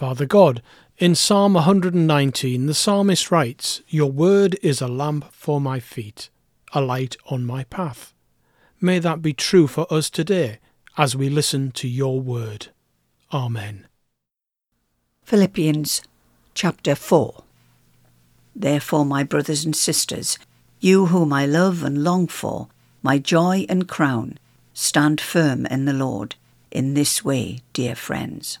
Father God, in Psalm 119, the psalmist writes, Your word is a lamp for my feet, a light on my path. May that be true for us today as we listen to your word. Amen. Philippians chapter 4 Therefore, my brothers and sisters, you whom I love and long for, my joy and crown, stand firm in the Lord. In this way, dear friends.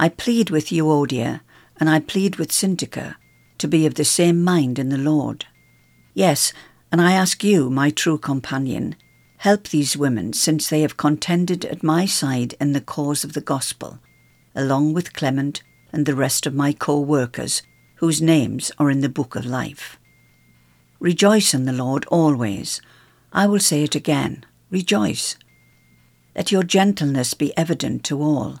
I plead with Euodia, and I plead with Syntyche, to be of the same mind in the Lord. Yes, and I ask you, my true companion, help these women, since they have contended at my side in the cause of the gospel, along with Clement and the rest of my co workers, whose names are in the book of life. Rejoice in the Lord always. I will say it again rejoice. Let your gentleness be evident to all.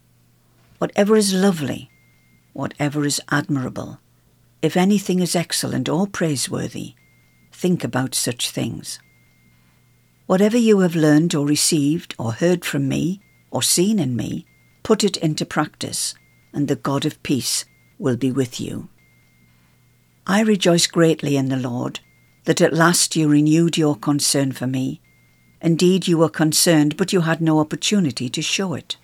whatever is lovely, whatever is admirable, if anything is excellent or praiseworthy, think about such things. Whatever you have learned or received or heard from me or seen in me, put it into practice, and the God of peace will be with you. I rejoice greatly in the Lord that at last you renewed your concern for me. Indeed, you were concerned, but you had no opportunity to show it.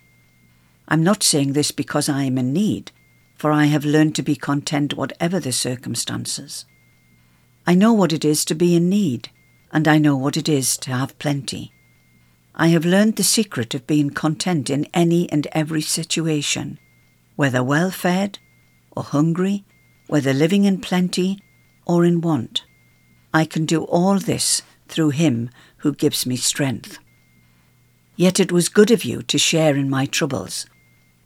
I'm not saying this because I am in need, for I have learned to be content whatever the circumstances. I know what it is to be in need, and I know what it is to have plenty. I have learned the secret of being content in any and every situation, whether well fed or hungry, whether living in plenty or in want. I can do all this through Him who gives me strength. Yet it was good of you to share in my troubles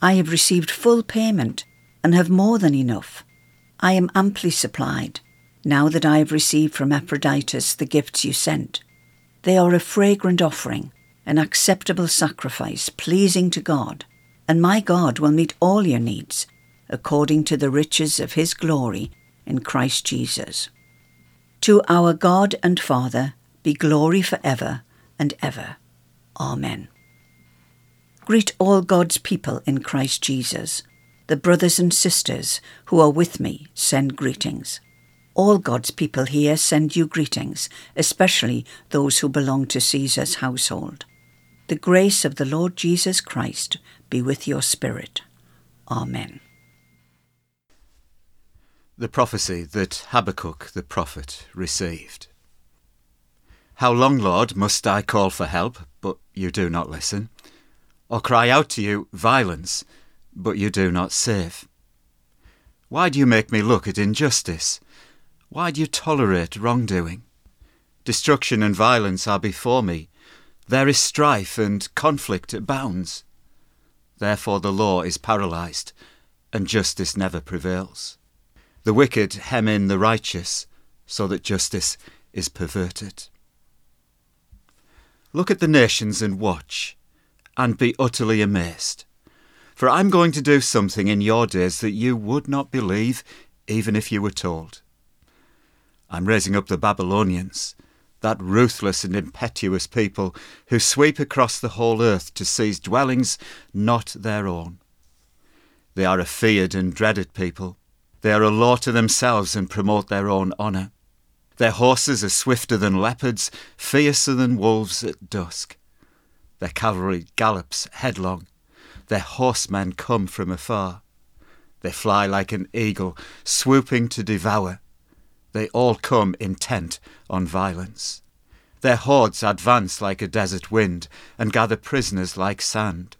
I have received full payment and have more than enough. I am amply supplied, now that I have received from Epaphroditus the gifts you sent. They are a fragrant offering, an acceptable sacrifice, pleasing to God, and my God will meet all your needs, according to the riches of his glory in Christ Jesus. To our God and Father be glory for ever and ever. Amen. Greet all God's people in Christ Jesus. The brothers and sisters who are with me send greetings. All God's people here send you greetings, especially those who belong to Caesar's household. The grace of the Lord Jesus Christ be with your spirit. Amen. The prophecy that Habakkuk the prophet received. How long, Lord, must I call for help, but you do not listen? Or cry out to you violence, but you do not save? Why do you make me look at injustice? Why do you tolerate wrongdoing? Destruction and violence are before me. There is strife and conflict at abounds. Therefore the law is paralyzed, and justice never prevails. The wicked hem in the righteous, so that justice is perverted. Look at the nations and watch, and be utterly amazed. For I'm going to do something in your days that you would not believe, even if you were told. I'm raising up the Babylonians, that ruthless and impetuous people who sweep across the whole earth to seize dwellings not their own. They are a feared and dreaded people. They are a law to themselves and promote their own honour. Their horses are swifter than leopards, fiercer than wolves at dusk. Their cavalry gallops headlong. Their horsemen come from afar. They fly like an eagle, swooping to devour. They all come intent on violence. Their hordes advance like a desert wind and gather prisoners like sand.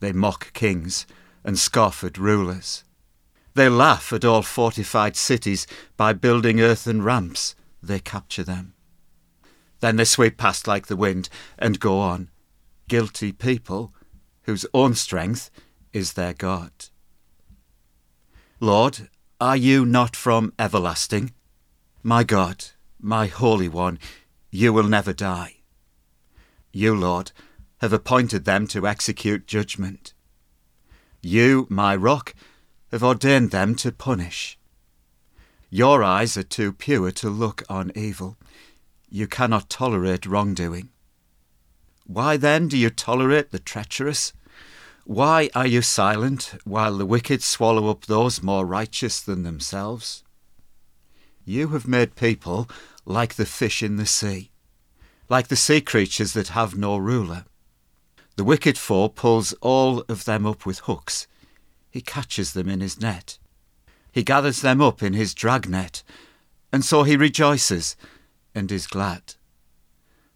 They mock kings and scoff at rulers. They laugh at all fortified cities by building earthen ramps. They capture them. Then they sweep past like the wind and go on. Guilty people whose own strength is their God. Lord, are you not from everlasting? My God, my Holy One, you will never die. You, Lord, have appointed them to execute judgment. You, my rock, have ordained them to punish. Your eyes are too pure to look on evil. You cannot tolerate wrongdoing. Why then do you tolerate the treacherous? Why are you silent while the wicked swallow up those more righteous than themselves? You have made people like the fish in the sea, like the sea creatures that have no ruler. The wicked foe pulls all of them up with hooks. He catches them in his net. He gathers them up in his dragnet, and so he rejoices and is glad.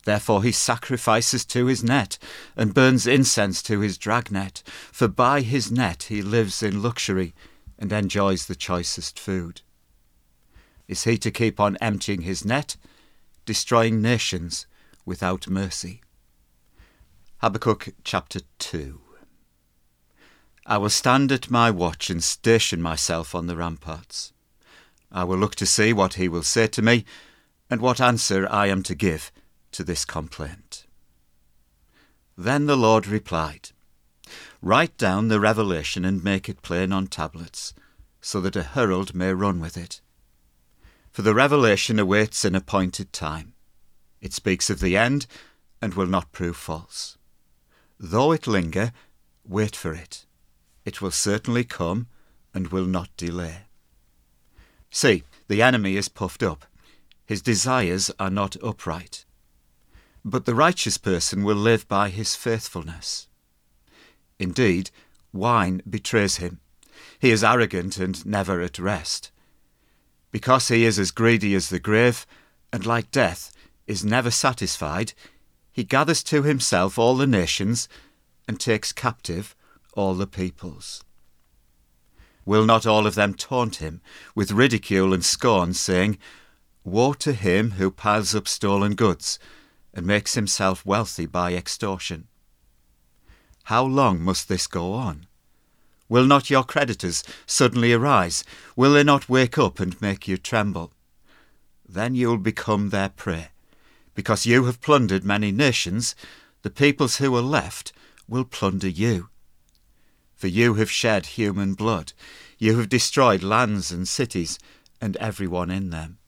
Therefore he sacrifices to his net, and burns incense to his dragnet, for by his net he lives in luxury, and enjoys the choicest food. Is he to keep on emptying his net, destroying nations without mercy? Habakkuk chapter 2 I will stand at my watch and station myself on the ramparts. I will look to see what he will say to me, and what answer I am to give to this complaint. Then the Lord replied, Write down the revelation and make it plain on tablets, so that a herald may run with it. For the revelation awaits an appointed time. It speaks of the end and will not prove false. Though it linger, wait for it. It will certainly come and will not delay. See, the enemy is puffed up. His desires are not upright. But the righteous person will live by his faithfulness. Indeed, wine betrays him. He is arrogant and never at rest. Because he is as greedy as the grave, and like death is never satisfied, he gathers to himself all the nations and takes captive all the peoples. Will not all of them taunt him with ridicule and scorn, saying, Woe to him who piles up stolen goods and makes himself wealthy by extortion? How long must this go on? Will not your creditors suddenly arise? Will they not wake up and make you tremble? Then you will become their prey. Because you have plundered many nations, the peoples who are left will plunder you. For you have shed human blood, you have destroyed lands and cities, and everyone in them.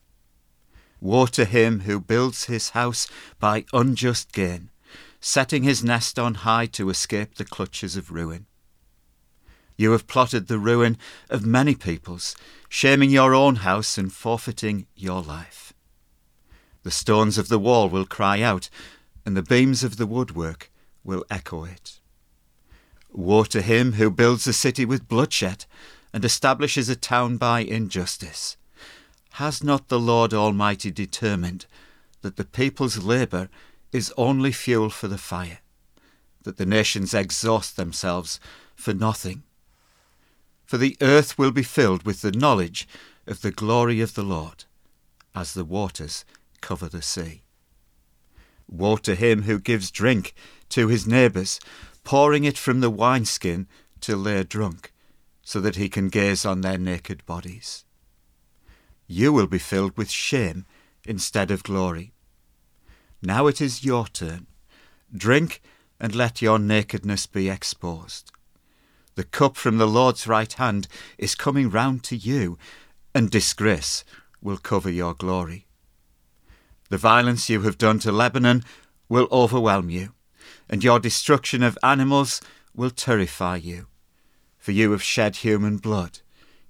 Woe to him who builds his house by unjust gain, setting his nest on high to escape the clutches of ruin. You have plotted the ruin of many peoples, shaming your own house and forfeiting your life. The stones of the wall will cry out, and the beams of the woodwork will echo it. Woe to him who builds a city with bloodshed and establishes a town by injustice. Has not the Lord Almighty determined that the people's labour is only fuel for the fire, that the nations exhaust themselves for nothing. For the earth will be filled with the knowledge of the glory of the Lord, as the waters cover the sea. Woe to him who gives drink to his neighbours, pouring it from the wineskin till they are drunk, so that he can gaze on their naked bodies. You will be filled with shame instead of glory. Now it is your turn. Drink and let your nakedness be exposed. The cup from the Lord's right hand is coming round to you, and disgrace will cover your glory. The violence you have done to Lebanon will overwhelm you, and your destruction of animals will terrify you. For you have shed human blood,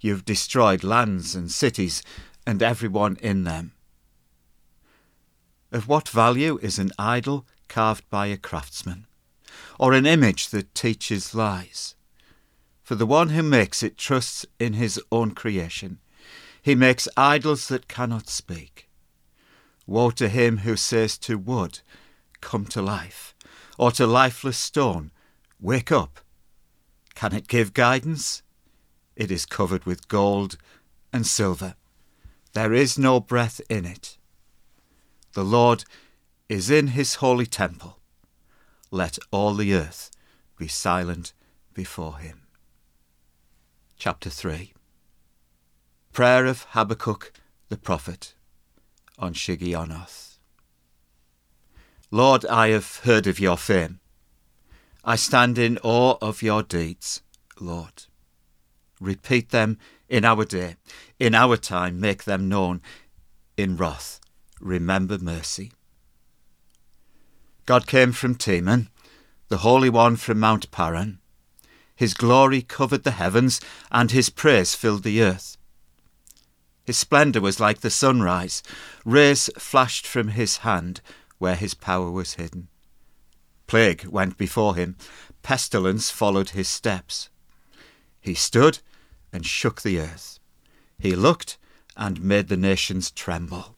you have destroyed lands and cities, and everyone in them. Of what value is an idol carved by a craftsman, or an image that teaches lies? For the one who makes it trusts in his own creation. He makes idols that cannot speak. Woe to him who says to wood, Come to life, or to lifeless stone, Wake up. Can it give guidance? It is covered with gold and silver. There is no breath in it. The Lord is in his holy temple. Let all the earth be silent before him. Chapter 3 Prayer of Habakkuk the prophet on Shigionoth. Lord, I have heard of your fame. I stand in awe of your deeds, Lord. Repeat them in our day, in our time, make them known. In wrath, remember mercy. God came from Teman, the Holy One from Mount Paran. His glory covered the heavens, and his praise filled the earth. His splendour was like the sunrise. Rays flashed from his hand where his power was hidden. Plague went before him, pestilence followed his steps. He stood and shook the earth. He looked and made the nations tremble.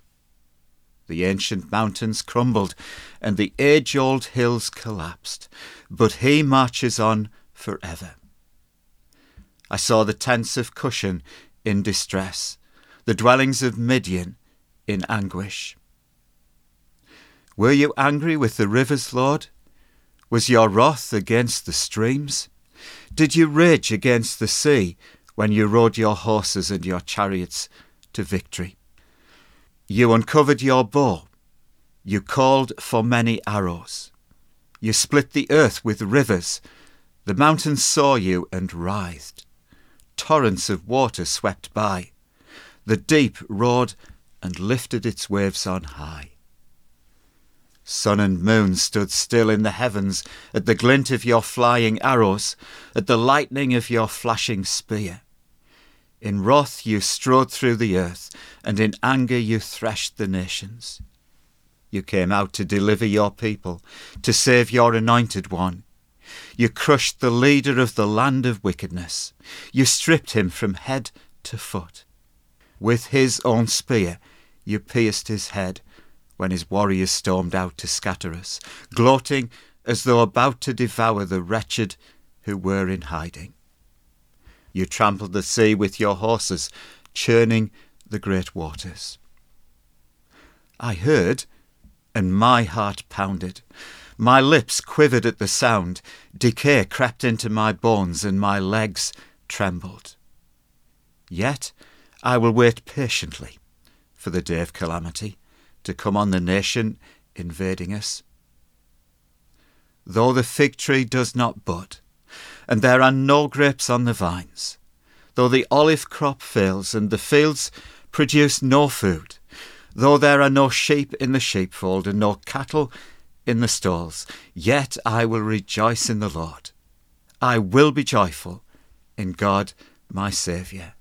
The ancient mountains crumbled, and the age old hills collapsed, but he marches on forever. I saw the tents of Cushan in distress, the dwellings of Midian in anguish. Were you angry with the rivers, Lord? Was your wrath against the streams? Did you rage against the sea when you rode your horses and your chariots to victory? You uncovered your bow. You called for many arrows. You split the earth with rivers. The mountains saw you and writhed. Torrents of water swept by. The deep roared and lifted its waves on high. Sun and moon stood still in the heavens at the glint of your flying arrows, at the lightning of your flashing spear. In wrath you strode through the earth, and in anger you threshed the nations. You came out to deliver your people, to save your anointed one. You crushed the leader of the land of wickedness. You stripped him from head to foot. With his own spear you pierced his head when his warriors stormed out to scatter us, gloating as though about to devour the wretched who were in hiding. You trampled the sea with your horses, churning the great waters. I heard, and my heart pounded. My lips quivered at the sound. Decay crept into my bones, and my legs trembled. Yet I will wait patiently for the day of calamity to come on the nation invading us. Though the fig tree does not bud, and there are no grapes on the vines. Though the olive crop fails and the fields produce no food, though there are no sheep in the sheepfold and no cattle in the stalls, yet I will rejoice in the Lord. I will be joyful in God my Saviour.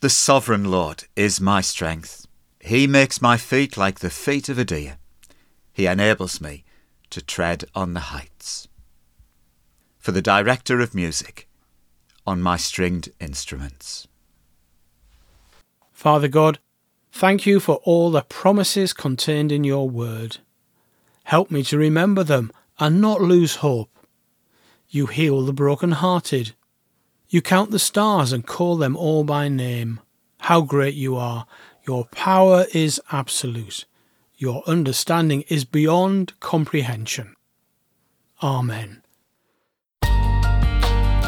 The sovereign Lord is my strength. He makes my feet like the feet of a deer. He enables me to tread on the heights for the director of music on my stringed instruments. Father God, thank you for all the promises contained in your word. Help me to remember them and not lose hope. You heal the broken-hearted. You count the stars and call them all by name. How great you are! Your power is absolute. Your understanding is beyond comprehension. Amen.